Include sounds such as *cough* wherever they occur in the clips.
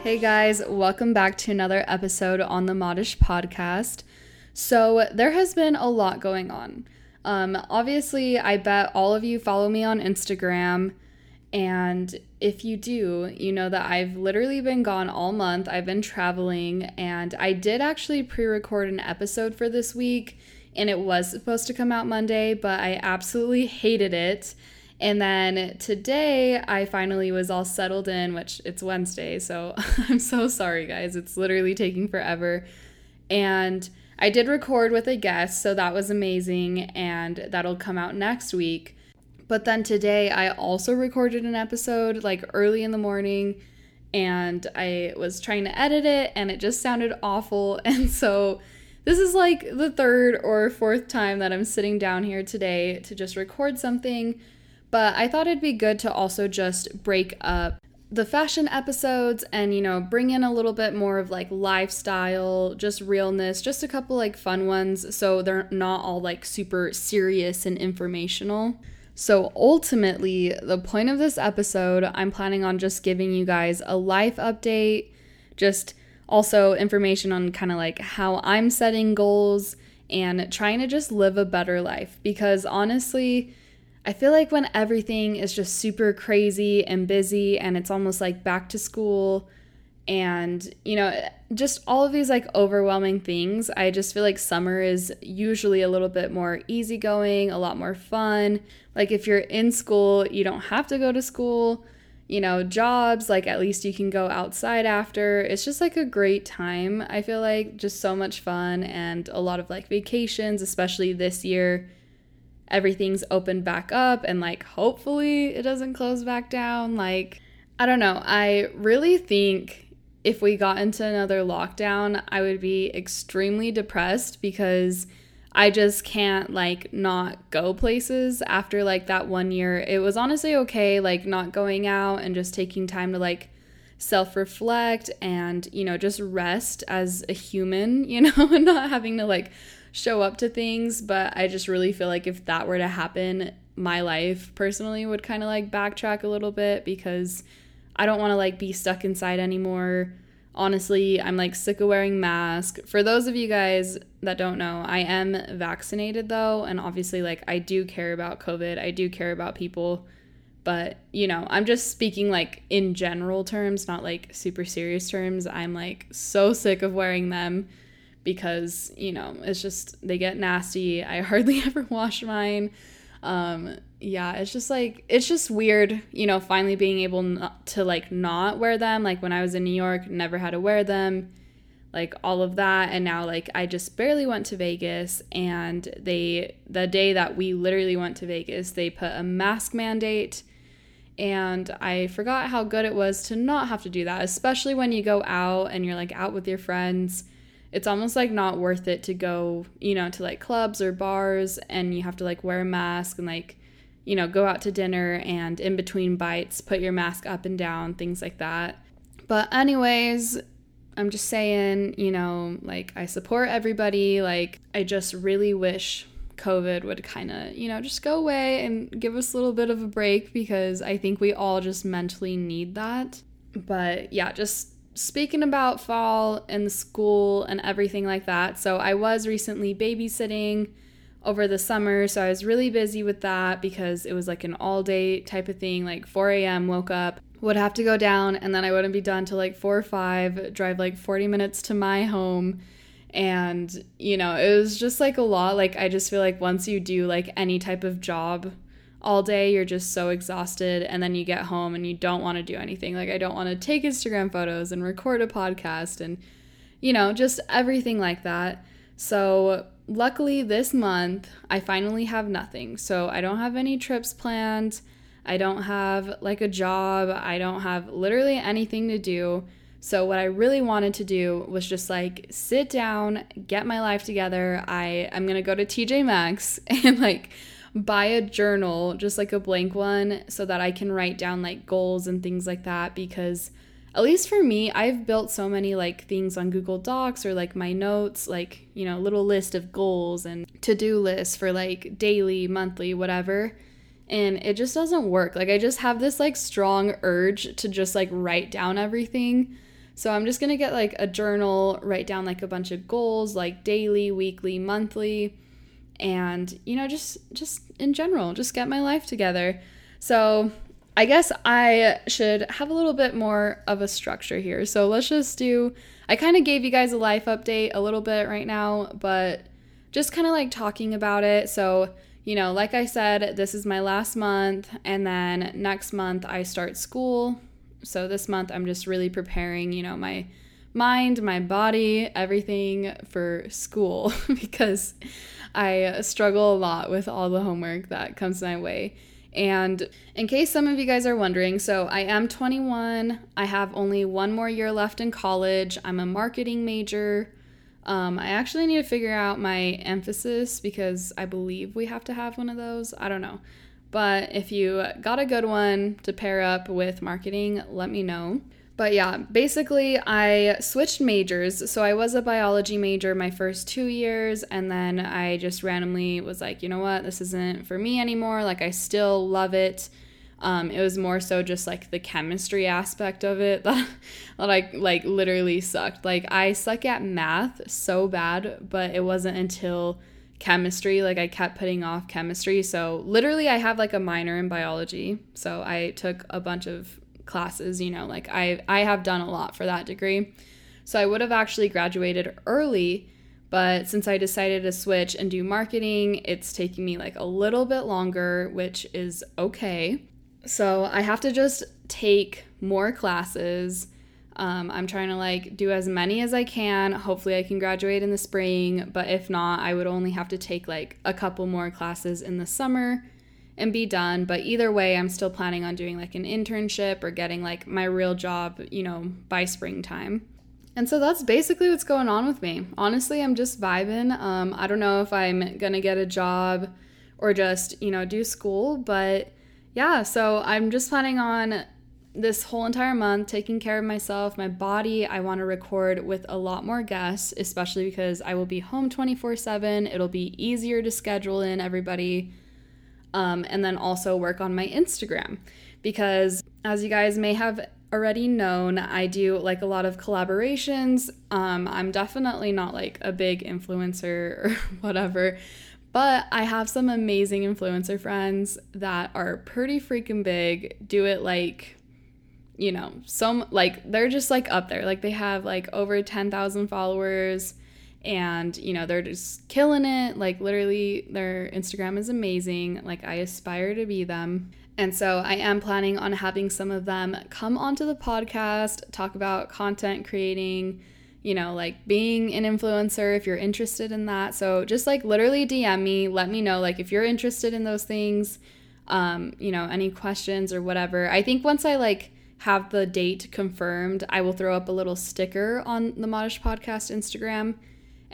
Hey guys, welcome back to another episode on the Modish podcast. So, there has been a lot going on. Um, obviously, I bet all of you follow me on Instagram. And if you do, you know that I've literally been gone all month. I've been traveling, and I did actually pre record an episode for this week, and it was supposed to come out Monday, but I absolutely *laughs* hated it. And then today, I finally was all settled in, which it's Wednesday, so *laughs* I'm so sorry, guys. It's literally taking forever. And I did record with a guest, so that was amazing, and that'll come out next week. But then today, I also recorded an episode like early in the morning, and I was trying to edit it, and it just sounded awful. *laughs* And so, this is like the third or fourth time that I'm sitting down here today to just record something. But I thought it'd be good to also just break up the fashion episodes and, you know, bring in a little bit more of like lifestyle, just realness, just a couple like fun ones. So they're not all like super serious and informational. So ultimately, the point of this episode, I'm planning on just giving you guys a life update, just also information on kind of like how I'm setting goals and trying to just live a better life. Because honestly, I feel like when everything is just super crazy and busy and it's almost like back to school and you know just all of these like overwhelming things i just feel like summer is usually a little bit more easygoing a lot more fun. Like if you're in school you don't have to go to school you know jobs like at least you can go outside after. It's just like a great time i feel like just so much fun and a lot of like vacations especially this year. Everything's opened back up and like hopefully it doesn't close back down. Like I don't know. I really think if we got into another lockdown, I would be extremely depressed because I just can't like not go places after like that one year. It was honestly okay like not going out and just taking time to like self-reflect and you know just rest as a human, *laughs* you know, and not having to like show up to things, but I just really feel like if that were to happen, my life personally would kind of like backtrack a little bit because I don't want to like be stuck inside anymore. Honestly, I'm like sick of wearing masks. For those of you guys that don't know, I am vaccinated though, and obviously like I do care about COVID. I do care about people, but you know, I'm just speaking like in general terms, not like super serious terms. I'm like so sick of wearing them because, you know, it's just they get nasty. I *laughs* hardly ever wash mine. Um, yeah, it's just like it's just weird, you know, finally being able not to like not wear them. Like when I was in New York, never had to wear them, like all of that, and now like I just barely went to Vegas, and they the day that we literally went to Vegas, they put a mask mandate, and I forgot how good it was to not have to do that, especially when you go out and you're like out with your friends it's almost like not worth it to go, you know, to like clubs or bars and you have to like wear a mask and like, you know, go out to dinner and in between bites, put your mask up and down, things like that. But, anyways, I'm just saying, you know, like I support everybody. Like, I just really wish COVID would kind of, you know, just go away and give us a little bit of a break because I think we all just mentally need that. But yeah, just speaking about fall and school and everything like that, so I was recently babysitting over the summer, so I was really busy with that because it was like an all day type of thing. Like 4 a.m., woke up, would have to go down, and then I wouldn't be done till like 4 or 5, drive like 40 minutes to my home. And, you know, it was just like a lot. Like, I just feel like once you do like any type of job all day you're just so exhausted and then you get home and you don't want to do anything. Like i don't want to take instagram photos and record a podcast and you know just everything like that. So luckily this month i finally have nothing. So i don't have any trips planned. I don't have like a job. I don't have literally anything to do. So what i really wanted to do was just like sit down get my life together. I i'm gonna go to tj maxx *laughs* and like buy a journal, just like a blank one, so that I can write down like goals and things like that because at least for me, I've built so many like things on Google Docs or like my notes, like, you know, little list of goals and to do lists for like daily, monthly, whatever. And it just doesn't work. Like, I just have this like strong urge to just like write down everything. So I'm just gonna get like a journal, write down like a bunch of goals, like daily, weekly, monthly, and you know, just just in general, just get my life together. So I guess I should have a little bit more of a structure here. So let's just do, I kind of gave you guys a life update a little bit right now, but just kind of like talking about it. So, you know, like I said, this is my last month, and then next month I start school. So this month I'm just really preparing, you know, my mind, my body, everything for school *laughs* because I struggle a lot with all the homework that comes my way. And in case some of you guys are wondering, so I am 21. I have only one more year left in college. I'm a marketing major. Um, I actually need to figure out my emphasis because I believe we have to have one of those. I don't know. But if you got a good one to pair up with marketing, let me know. But yeah, basically, I switched majors. So I was a biology major my first two years, and then I just randomly was like, you know what, this isn't for me anymore. Like, I still love it. Um, it was more so just like the chemistry aspect of it *laughs* that, I like literally sucked. Like, I suck at math so bad, but it wasn't until chemistry like i kept putting off chemistry so literally i have like a minor in biology so i took a bunch of classes, you know, like I I have done a lot for that degree. So I would have actually graduated early, but since I decided to switch and do marketing, it's taking me like a little bit longer, which is okay. So I have to just take more classes. Um, I'm trying to like do as many as I can. Hopefully, I can graduate in the spring, but if not, I would only have to take like a couple more classes in the summer and be done. But either way, I'm still planning on doing like an internship or getting like my real job, you know, by springtime. And so that's basically what's going on with me. Honestly, I'm just vibing. Um, I don't know if I'm gonna get a job or just, you know, do school, but yeah, so I'm just planning on this whole entire month taking care of myself, my body. I want to record with a lot more guests, especially because I will be home 24 7. It'll be easier to schedule in everybody um, and then also work on my Instagram because, as you guys may have already known, I do like a lot of collaborations. Um, I'm definitely not like a big influencer *laughs* or whatever, but I have some amazing influencer friends that are pretty freaking big, do it like you know, some like they're just like up there. Like they have like over 10,000 followers and you know they're just killing it. Like literally their instagram is amazing. Like i aspire to be them. And so i am planning on having some of them come onto the podcast talk about content creating you know like being an influencer if you're interested in that. So just like literally dm me let me know like if you're interested in those things um you know any questions or whatever. I think once i like have the date confirmed i will throw up a little sticker on the modish podcast instagram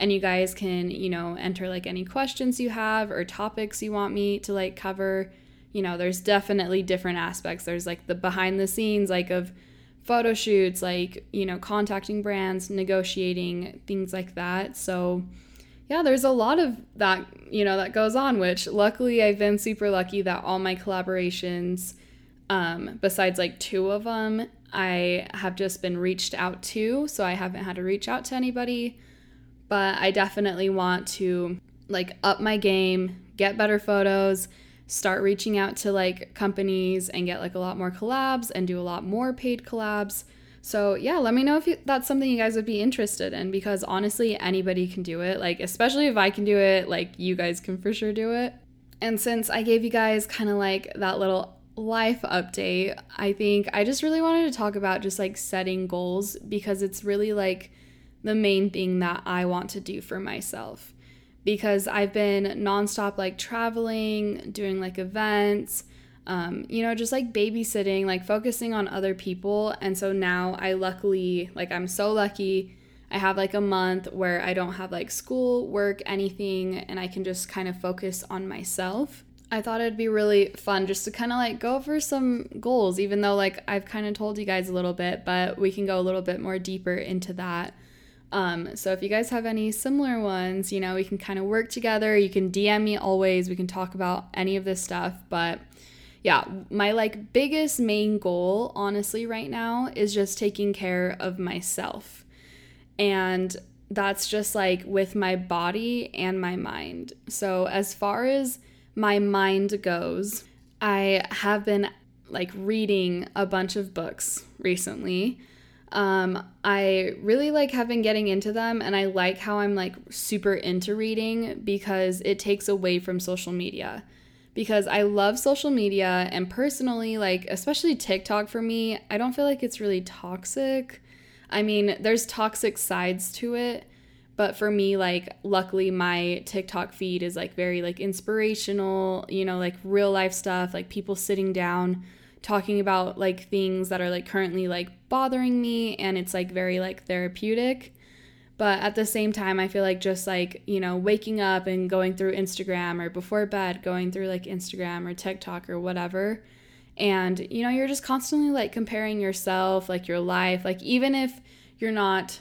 and you guys can, you know, enter like any questions you have or topics you want me to like cover. You know, there's definitely different aspects. There's like the behind the scenes, like of photo shoots, like, you know, contacting brands, negotiating, things like that. So, yeah, there's a lot of that, you know, that goes on, which luckily I've been super lucky that all my collaborations, um, besides like two of them, I have just been reached out to. So I haven't had to reach out to anybody but I definitely want to like up my game, get better photos, start reaching out to like companies and get like a lot more collabs and do a lot more paid collabs. So, yeah, let me know if you, that's something you guys would be interested in because honestly, anybody can do it. Like, especially if I can do it, like, you guys can for sure do it. And since I gave you guys kind of like that little life update, I think I just really wanted to talk about just like setting goals because it's really like the main thing that I want to do for myself because I've been nonstop like traveling, doing like events, um, you know, just like babysitting, like focusing on other people. And so now I luckily, like, I'm so lucky. I have like a month where I don't have like school, work, anything, and I can just kind of focus on myself. I thought it'd be really fun just to kind of like go over some goals, even though like I've kind of told you guys a little bit, but we can go a little bit more deeper into that. Um, so if you guys have any similar ones, you know, we can kind of work together. You can DM me always. We can talk about any of this stuff. But yeah, my like biggest main goal, honestly, right now is just taking care of myself. And that's just like with my body and my mind. So as far as my mind goes, I have been like reading a bunch of books recently. Um, I really like have been getting into them, and I like how I'm like super into reading because it takes away from social media. Because I love social media, and personally, like, especially TikTok for me, I don't feel like it's really toxic. I mean, there's toxic sides to it, but for me like luckily my TikTok feed is like very like inspirational, you know, like real life stuff, like people sitting down talking about like things that are like currently like bothering me and it's like very like therapeutic. But at the same time, I feel like just like, you know, waking up and going through Instagram or before bed, going through like Instagram or TikTok or whatever. And, you know, you're just constantly like comparing yourself, like your life, like even if you're not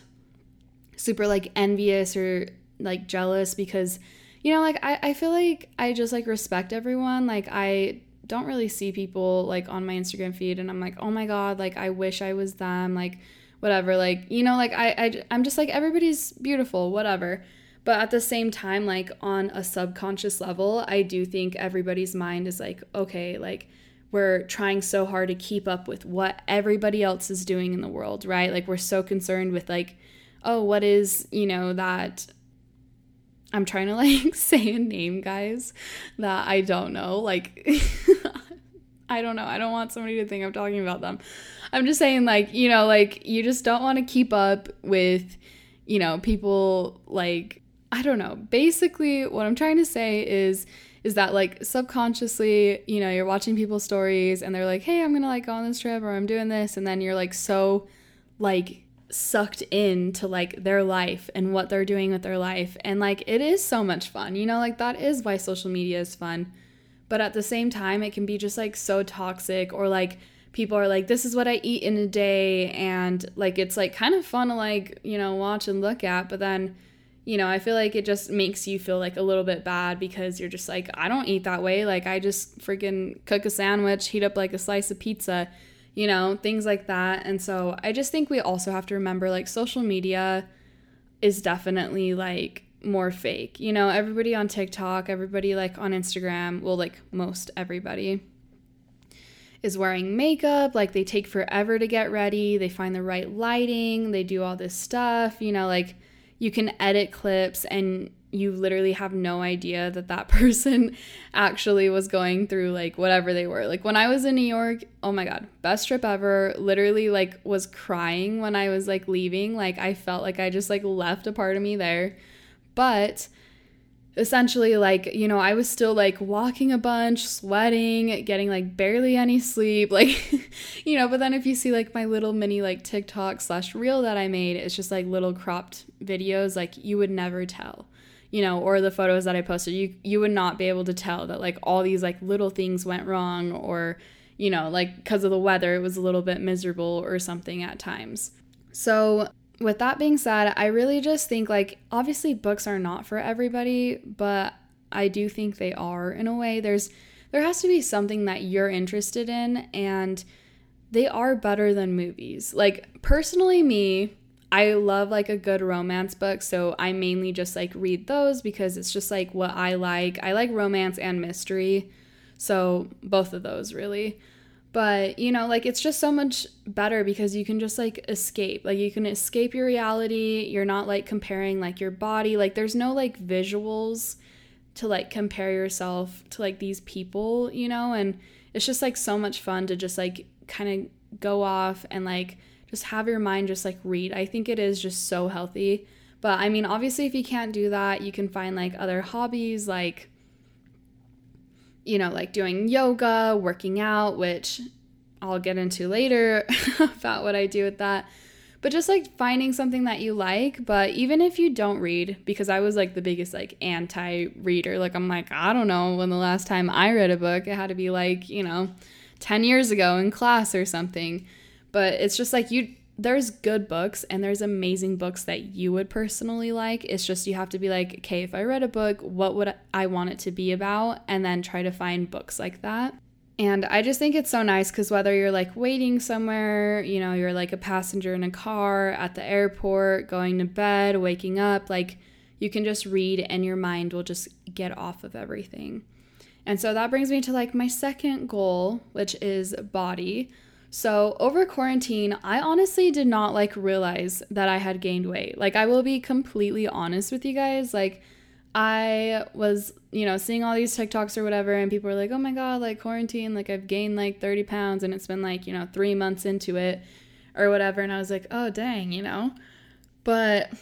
super like envious or like jealous because, you know, like I, I feel like I just like respect everyone. Like I don't really see people like on my Instagram feed and I'm like, oh my God, like I wish I was them. Like, whatever. Like, you know, like I, I I'm just like everybody's beautiful, whatever. But at the same time, like on a subconscious level, I do think everybody's mind is like, okay, like we're trying so hard to keep up with what everybody else is doing in the world, right? Like we're so concerned with like, oh, what is, you know, that I'm trying to like *laughs* say a name, guys, that I don't know. Like *laughs* I don't know. I don't want somebody to think I'm talking about them. I'm just saying, like, you know, like, you just don't want to keep up with, you know, people like, I don't know. Basically, what I'm trying to say is, is that like subconsciously, you know, you're watching people's stories and they're like, hey, I'm gonna like go on this trip or I'm doing this. And then you're like so, like, sucked into like their life and what they're doing with their life. And like, it is so much fun, you know, like, that is why social media is fun but at the same time it can be just like so toxic or like people are like this is what i eat in a day and like it's like kind of fun to like you know watch and look at but then you know i feel like it just makes you feel like a little bit bad because you're just like i don't eat that way like i just freaking cook a sandwich heat up like a slice of pizza you know things like that and so i just think we also have to remember like social media is definitely like more fake. You know, everybody on TikTok, everybody like on Instagram, well, like most everybody is wearing makeup. Like they take forever to get ready. They find the right lighting. They do all this stuff. You know, like you can edit clips and you literally have no idea that that *laughs* person actually was going through like whatever they were. Like when I was in New York, oh my god, best trip ever. Literally like was crying when I was like leaving. Like I felt like I just like left a part of me there but essentially like you know i was still like walking a bunch sweating getting like barely any sleep *laughs* like you know but then if you see like my little mini like tiktok slash reel that i made it's just like little cropped videos like you would never tell you know or the photos that i posted you you would not be able to tell that like all these like little things went wrong or you know like because of the weather it was a little bit miserable or something at times so with that being said, I really just think like obviously books are not for everybody, but I do think they are in a way. There's there has to be something that you're interested in and they are better than movies. Like personally me, I love like a good romance book, so I mainly just like read those because it's just like what I like. I like romance and mystery. So both of those really. But, you know, like it's just so much better because you can just like escape. Like you can escape your reality. You're not like comparing like your body. Like there's no like visuals to like compare yourself to like these people, you know? And it's just like so much fun to just like kind of go off and like just have your mind just like read. I think it is just so healthy. But I mean, obviously, if you can't do that, you can find like other hobbies like you know, like doing yoga, working out, which I'll get into later *laughs* about what I do with that. but just like finding something that you like but even if you don't read because i was like the biggest like anti-reader like i'm like i don't know when the last time i read a book it had to be like you know 10 years ago in class or something but it's just like you there's good books and there's amazing books that you would personally like it's just you have to be like okay if i read a book what would i want it to be about and then try to find books like that and I just think it's so nice because whether you're like waiting somewhere, you know, you're like a passenger in a car at the airport, going to bed, waking up, like you can just read and your mind will just get off of everything. And so that brings me to like my second goal, which is body. So over quarantine, I honestly did not like realize that I had gained weight. Like I will be completely honest with you guys, like I was, you know, seeing all these TikToks or whatever, and people were like, oh my God, like quarantine, like I've gained like 30 pounds and it's been like, you know, three months into it or whatever. And I was like, oh dang, you know? But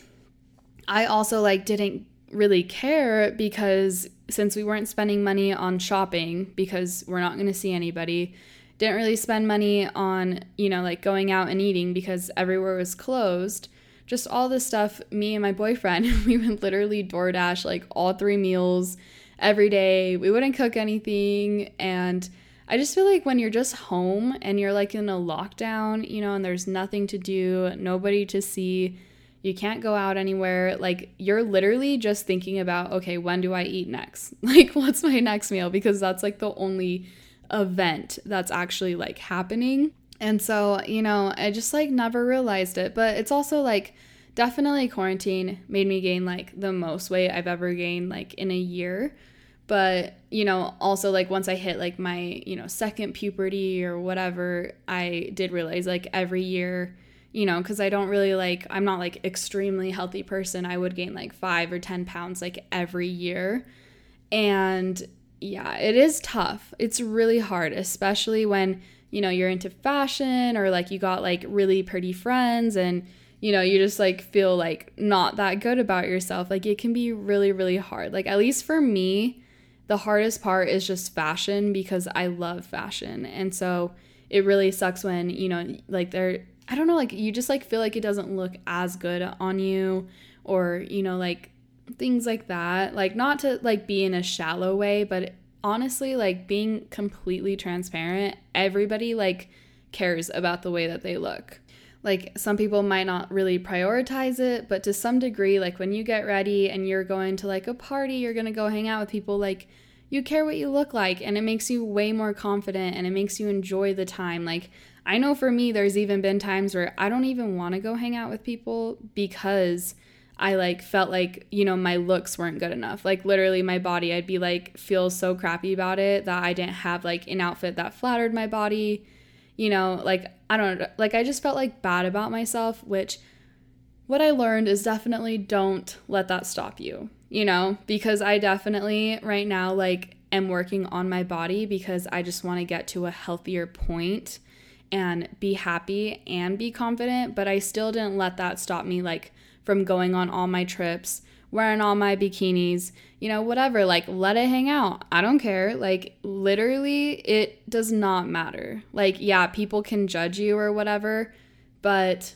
I also like didn't really care because since we weren't spending money on shopping because we're not going to see anybody, didn't really spend money on, you know, like going out and eating because everywhere was closed just all this stuff, me and my boyfriend, *laughs* we would literally DoorDash like all three meals every day. We wouldn't cook anything. And I just feel like when you're just home and you're like in a lockdown, you know, and there's nothing to do, nobody to see, you can't go out anywhere, like you're literally just thinking about, okay, when do I eat next? *laughs* Like, what's my next meal? Because that's like the only event that's actually like happening. And so, you know, I just like never realized it. But it's also like definitely quarantine made me gain like the most weight I've ever gained like in a year. But, you know, also like once I hit like my, you know, second puberty or whatever, I did realize like every year, you know, because I don't really like, I'm not like extremely healthy person. I would gain like five or 10 pounds like every year. And yeah, it is tough. It's really hard, especially when you know, you're into fashion or like you got like really pretty friends and you know, you just like feel like not that good about yourself. Like it can be really really hard. Like at least for me, the hardest part is just fashion because I love fashion. And so it really sucks when, you know, like they're I don't know, like you just like feel like it doesn't look as good on you or, you know, like things like that. Like not to like be in a shallow way, but honestly, like being completely transparent, everybody like cares about the way that they look. Like some people might not really prioritize it, but to some degree, like when you get ready and you're going to like a party, you're going to go hang out with people, like you care what you look like and it makes you way more confident and it makes you enjoy the time. Like I know for me, there's even been times where I don't even want to go hang out with people because I like felt like, you know, my looks weren't good enough. Like literally my body, I'd be like feel so crappy about it that I didn't have like an outfit that flattered my body. You know, like I don't like I just felt like bad about myself, which what I learned is definitely don't let that stop you. You know, because I definitely right now like am working on my body because I just want to get to a healthier point and be happy and be confident, but I still didn't let that stop me like from going on all my trips, wearing all my bikinis, you know, whatever. Like, let it hang out. I don't care. Like, literally, it does not matter. Like, yeah, people can judge you or whatever, but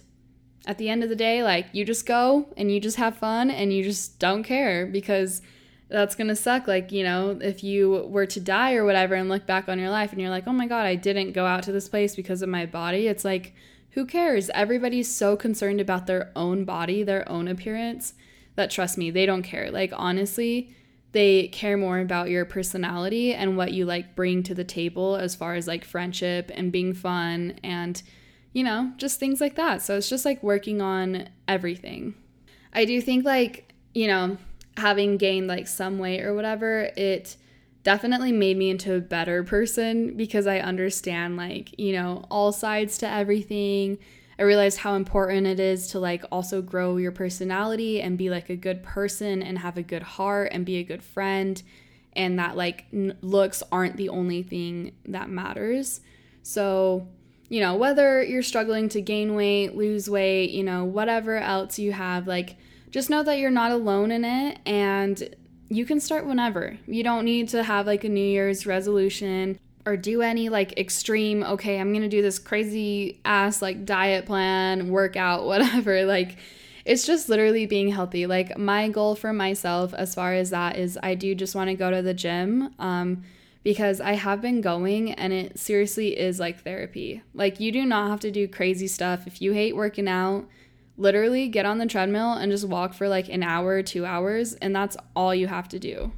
at the end of the day, like, you just go and you just have fun and you just don't care because that's gonna suck. Like, you know, if you were to die or whatever and look back on your life and you're like, oh my God, I didn't go out to this place because of my body, it's like, who cares? Everybody's so concerned about their own body, their own appearance, that trust me, they don't care. Like, honestly, they care more about your personality and what you like bring to the table as far as like friendship and being fun and, you know, just things like that. So it's just like working on everything. I do think, like, you know, having gained like some weight or whatever, it definitely made me into a better person because I understand like, you know, all sides to everything. I realized how important it is to like also grow your personality and be like a good person and have a good heart and be a good friend and that like n- looks aren't the only thing that matters. So, you know, whether you're struggling to gain weight, lose weight, you know, whatever else you have, like just know that you're not alone in it and you can start whenever. You don't need to have like a New Year's resolution or do any like extreme, okay, I'm going to do this crazy ass like diet plan, workout, *laughs* whatever. Like, it's just literally being healthy. Like, my goal for myself as far as that is I do just want to go to the gym. Um, because I have been going and it seriously is like therapy. Like, you do not have to do crazy stuff. If you hate working out, literally get on the treadmill and just walk for like an hour, two hours, and that's all you have to do.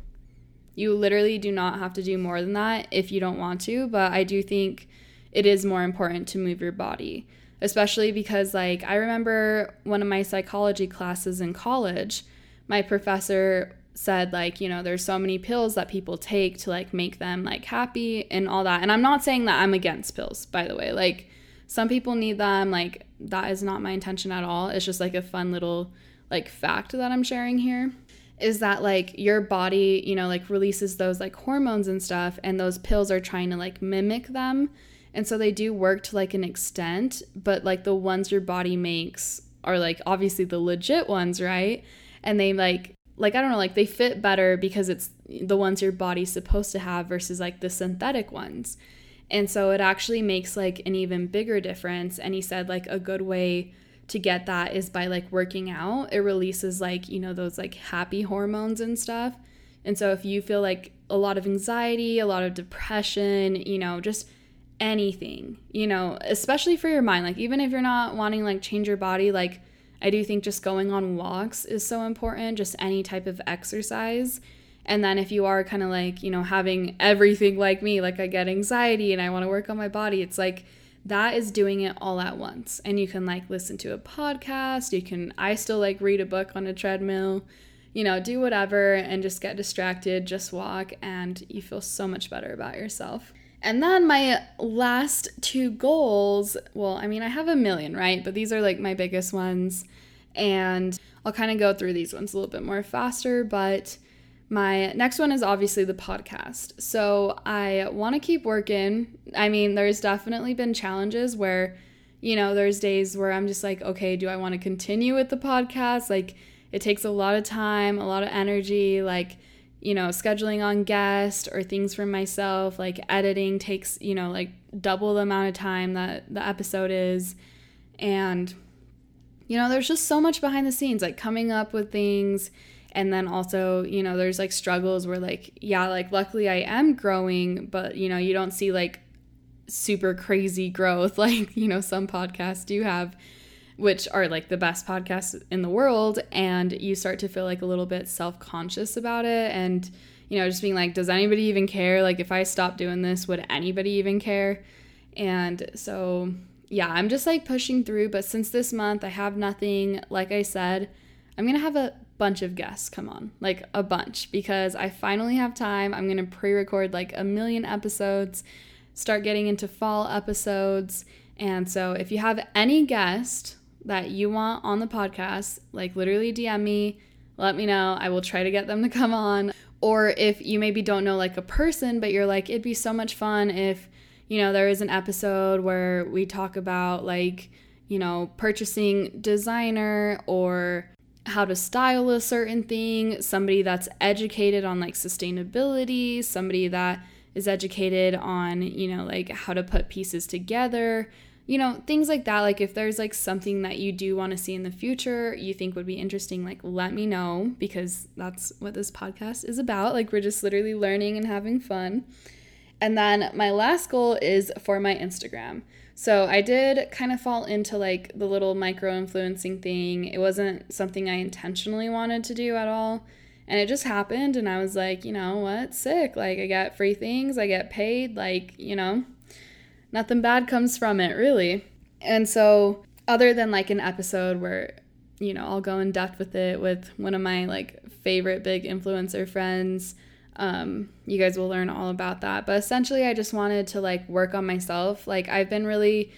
You literally do not have to do more than that if you don't want to, but I do think it is more important to move your body, especially because, like, I remember one of my psychology classes in college, my professor said like you know there's so many pills that people take to like make them like happy and all that and i'm not saying that i'm against pills by the way like some people need them like that is not my intention at all. It's just like a fun little like fact that i'm sharing here is that like your body you know like releases those like hormones and stuff and those pills are trying to like mimic them. And so they do work to like an extent but like the ones your body makes are like obviously the legit ones right? And they like like I don't know, like they fit better because it's the ones your body's supposed to have versus like the synthetic ones. And so it actually makes like an even bigger difference. And he said like a good way to get that is by like working out. It releases like, you know, those like happy hormones and stuff. And so if you feel like a lot of anxiety, a lot of depression, you know, just anything, you know, especially for your mind, like even if you're not wanting like change your body, like I do think just going on walks is so important, just any type of exercise. And then if you are kind of like, you know, having everything like me, like I get anxiety and I want to work on my body, it's like that is doing it all at once. And you can like listen to a podcast, you can I still like read a book on a treadmill, you know, do whatever and just get distracted, just walk and you feel so much better about yourself. And then my last two goals, well, I mean, I have a million, right? But these are like my biggest ones. And I'll kind of go through these ones a little bit more faster. But my next one is obviously the podcast. So I want to keep working. I mean, there's definitely been challenges where, you know, there's days where I'm just like, okay, do I want to continue with the podcast? Like, it takes a lot of time, a lot of energy. Like, you know, scheduling on guests or things for myself, like editing takes, you know, like double the amount of time that the episode is. And, you know, there's just so much behind the scenes, like coming up with things. And then also, you know, there's like struggles where, like, yeah, like luckily I am growing, but, you know, you don't see like super crazy growth *laughs* like, you know, some podcasts do have which are like the best podcasts in the world. And you start to feel like a little bit self-conscious about it. And you know just being like does anybody even care? Like if i stop doing this would anybody even care? And so yeah i'm just like pushing through. But since this month i have nothing. Like i said i'm gonna have a bunch of guests come on like a bunch because i finally have time i'm gonna pre-record like a million episodes start getting into fall episodes and so if you have any guest that you want on the podcast, like literally DM me, let me know. I will try to get them to come on. Or if you maybe don't know like a person, but you're like, it'd be so much fun if, you know, there is an episode where we talk about like, you know, purchasing designer or how to style a certain thing, somebody that's educated on like sustainability, somebody that is educated on, you know, like how to put pieces together you know, things like that. Like, if there's like something that you do want to see in the future, you think would be interesting, like, let me know because that's what this podcast is about. Like, we're just literally learning and having fun. And then my last goal is for my Instagram. So I did kind of fall into like the little micro influencing thing. It wasn't something I intentionally wanted to do at all. And it just happened. And I was like, you know what? Sick. Like, I get free things, I get paid. Like, you know, nothing bad comes from it, really. And so, other than like an episode where, you know, I'll go in depth with it with one of my like favorite big influencer friends, um, you guys will learn all about that. But essentially, I just wanted to like work on myself. Like, I've been really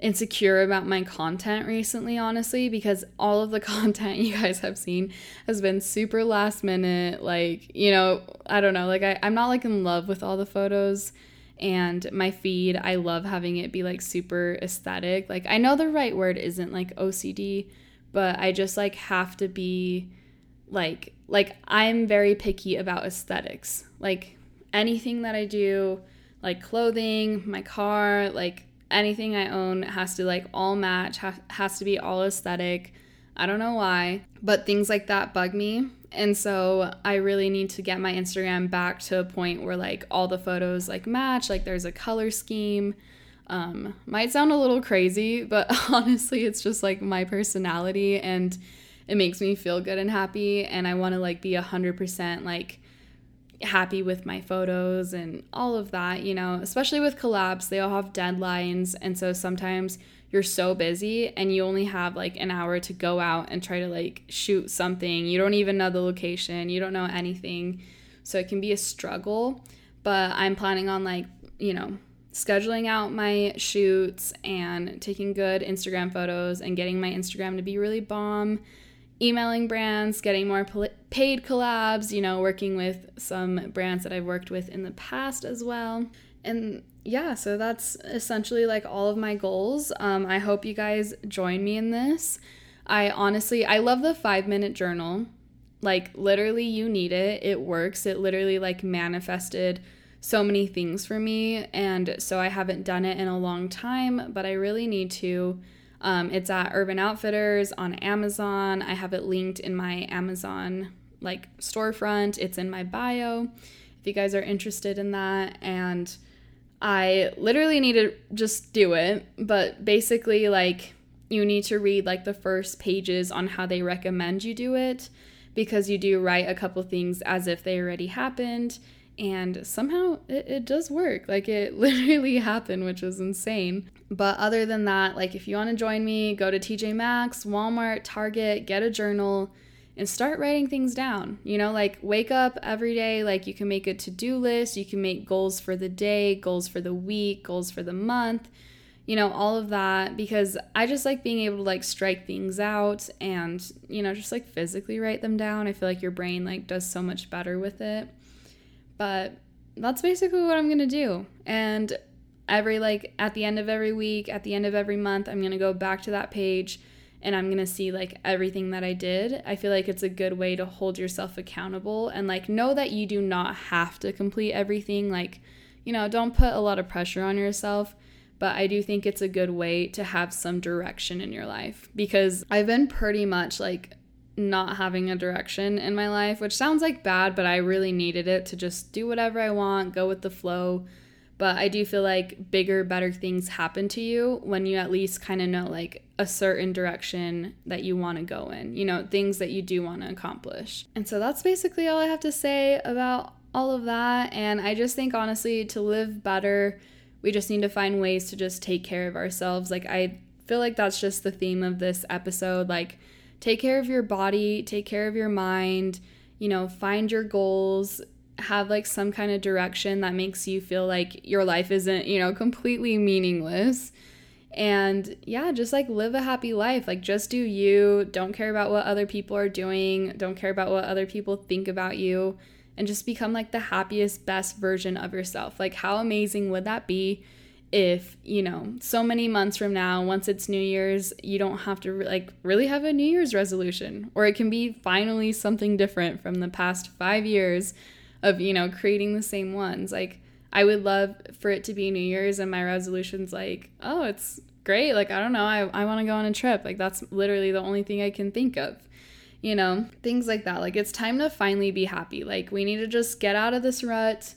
insecure about my content recently, honestly, because all of the *laughs* content you guys have seen has been super last minute. Like, you know, I don't know, like I, I'm not like in love with all the photos and my feed i love having it be like super aesthetic like i know the right word isn't like ocd but i just like have to be like like i'm very picky about aesthetics like anything that i do like clothing, my car, like anything I own has to like all match, ha- has to be all aesthetic. I don't know why, but things like that bug me. And so I really need to get my Instagram back to a point where like all the photos like match, like there's a color scheme. Um, might sound a little crazy, but *laughs* honestly, it's just like my personality and it makes me feel good and happy. And I want to like be a hundred percent like happy with my photos and all of that, you know, especially with collabs, they all have deadlines. And so sometimes you're so busy and you only have like an hour to go out and try to like shoot something. You don't even know the location, you don't know anything. So it can be a struggle. But I'm planning on like, you know, scheduling out my shoots and taking good Instagram photos and getting my Instagram to be really bomb emailing brands, getting more paid collabs, you know, working with some brands that I've worked with in the past as well. And yeah, so that's essentially like all of my goals. Um, I hope you guys join me in this. I honestly, I love the five minute journal. Like, literally, you need it. It works. It literally, like, manifested so many things for me. And so I haven't done it in a long time, but I really need to. Um, it's at Urban Outfitters on Amazon. I have it linked in my Amazon like storefront. It's in my bio if you guys are interested in that. And I literally need to just do it, but basically, like, you need to read like the first pages on how they recommend you do it because you do write a couple things as if they already happened and somehow it, it does work like it *laughs* literally happened which was insane but other than that like if you want to join me go to tj maxx walmart target get a journal and start writing things down. You know like wake up every day like you can make a to-do list you can make goals for the day goals for the week goals for the month you know all of that. Because i just like being able to like strike things out and you know just like physically write them down. I feel like your brain like does so much better with it. But that's basically what I'm to do. And every, like, at the end of every week, at the end of every month, I'm going to go back to that page and I'm going to see, like, everything that I did. I feel like it's a good way to hold yourself accountable and, like, know that you do not have to complete everything. Like, you know, don't put a lot of pressure on yourself but I do think it's a good way to have some direction in your life because I've been pretty much like not having a direction in my life, which sounds like bad, but I really needed it to just do whatever I want, go with the flow. But I do feel like bigger, better things happen to you when you at least kind of know like a certain direction that you want to go in, you know, things that you do want to accomplish. And so that's basically all I have to say about all of that. And I just think, honestly, to live better, we just need to find ways to just take care of ourselves. Like, I feel like that's just the theme of this episode. Like, take care of your body, take care of your mind, you know, find your goals, have like some kind of direction that makes you feel like your life isn't, you know, completely meaningless. And yeah, just like live a happy life. Like just do you. Don't care about what other people are doing. Don't care about what other people think about you. And just become like the happiest, best version of yourself. Like, how amazing would that be if you know so many months from now once it's new year's you don't have to like really have a new year's resolution or it can be finally something different from the past 5 years of you know creating the same ones. Like i would love for it to be new year's and my resolutions like oh it's great. Like i don't know. I, I want to go on a trip. Like that's literally the only thing i can think of you know? Things like that. Like it's time to finally be happy. Like we need to just get out of this rut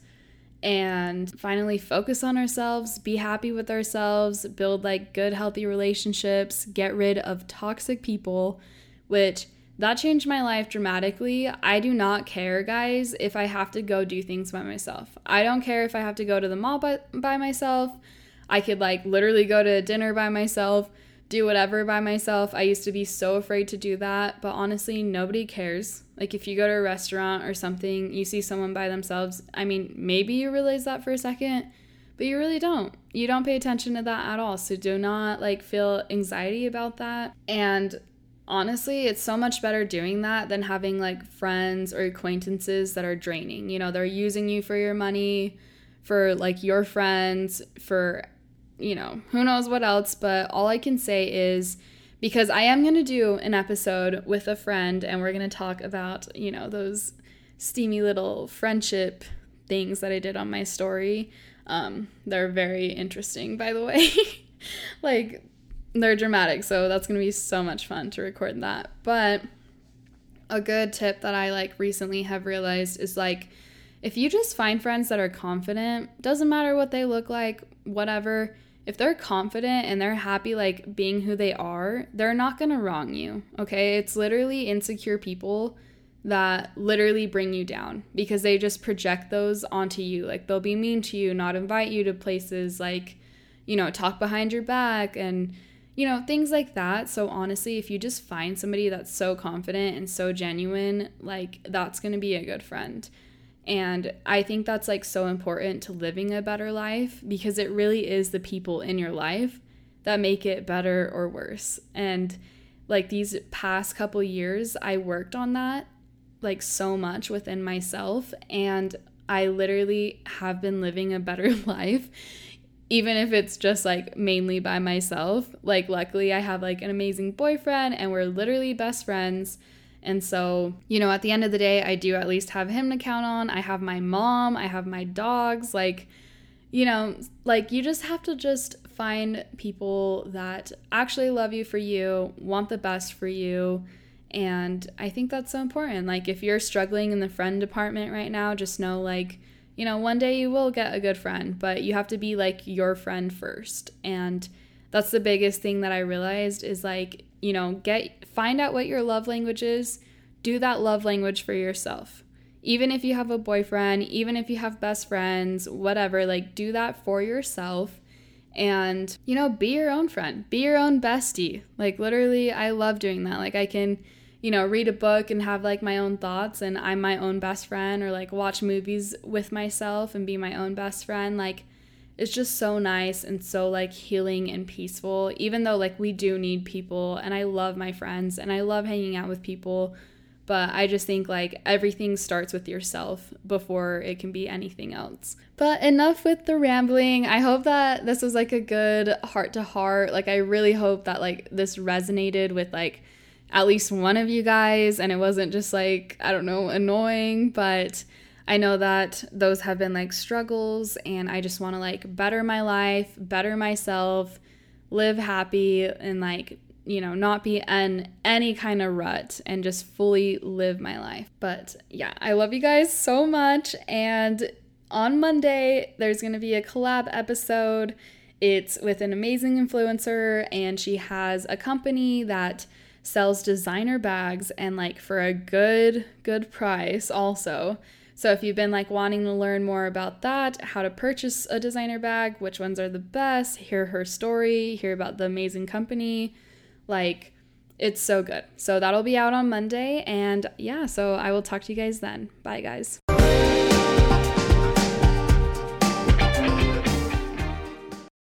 and finally focus on ourselves, be happy with ourselves, build like good, healthy relationships, get rid of toxic people, which that changed my life dramatically. I do not care, guys, if I have to go do things by myself. I don't care if I have to go to the mall by, by myself. I could like literally go to dinner by myself do whatever by myself. I used to be so afraid to do that, but honestly, nobody cares. Like if you go to a restaurant or something, you see someone by themselves, I mean, maybe you realize that for a second, but you really don't. You don't pay attention to that at all. So do not like feel anxiety about that. And honestly, it's so much better doing that than having like friends or acquaintances that are draining. You know, they're using you for your money, for like your friends, for you know, who knows what else, but all I can say is because I am going to do an episode with a friend and we're going to talk about, you know, those steamy little friendship things that I did on my story. Um, they're very interesting, by the way. *laughs* like, they're dramatic, so that's gonna be so much fun to record that. But a good tip that I like recently have realized is like, if you just find friends that are confident, doesn't matter what they look like, whatever, if they're confident and they're happy like being who they are, they're not going to wrong you. Okay? It's literally insecure people that literally bring you down because they just project those onto you. Like they'll be mean to you, not invite you to places like, you know, talk behind your back and you know, things like that. So honestly, if you just find somebody that's so confident and so genuine, like that's going to be a good friend. And I think that's like so important to living a better life because it really is the people in your life that make it better or worse. And like these past couple years, I worked on that like so much within myself and I literally have been living a better *laughs* life even if it's just like mainly by myself. Like luckily I have like an amazing boyfriend and we're literally best friends and so, you know, at the end of the day, I do at least have him to count on. I have my mom, I have my dogs. Like, you know, like you just have to just find people that actually love you for you, want the best for you. And I think that's so important. Like, if you're struggling in the friend department right now, just know, like, you know, one day you will get a good friend, but you have to be like your friend first. And that's the biggest thing that I realized is like, you know, get find out what your love language is, do that love language for yourself. Even if you have a boyfriend, even if you have best friends, whatever, like do that for yourself and, you know, be your own friend, be your own bestie. Like literally, I love doing that. Like I can, you know, read a book and have like my own thoughts and I'm my own best friend or like watch movies with myself and be my own best friend. Like it's just so nice and so like healing and peaceful even though like we do need people and I love my friends and I love hanging out with people but I just think like everything starts with yourself before it can be anything else. But enough with the rambling. I hope that this was like a good heart to heart. Like I really hope that like this resonated with like at least one of you guys and it wasn't just like I don't know annoying, but I know that those have been like struggles, and I just want to like better my life, better myself, live happy, and like, you know, not be in any kind of rut and just fully live my life. But yeah, I love you guys so much. And on Monday, there's going to be a collab episode. It's with an amazing influencer, and she has a company that sells designer bags and like for a good, good price also. So if you've been like wanting to learn more about that, how to purchase a designer bag, which ones are the best, hear her story, hear about the amazing company, like it's so good. So that'll be out on Monday and yeah, so I will talk to you guys then. Bye guys.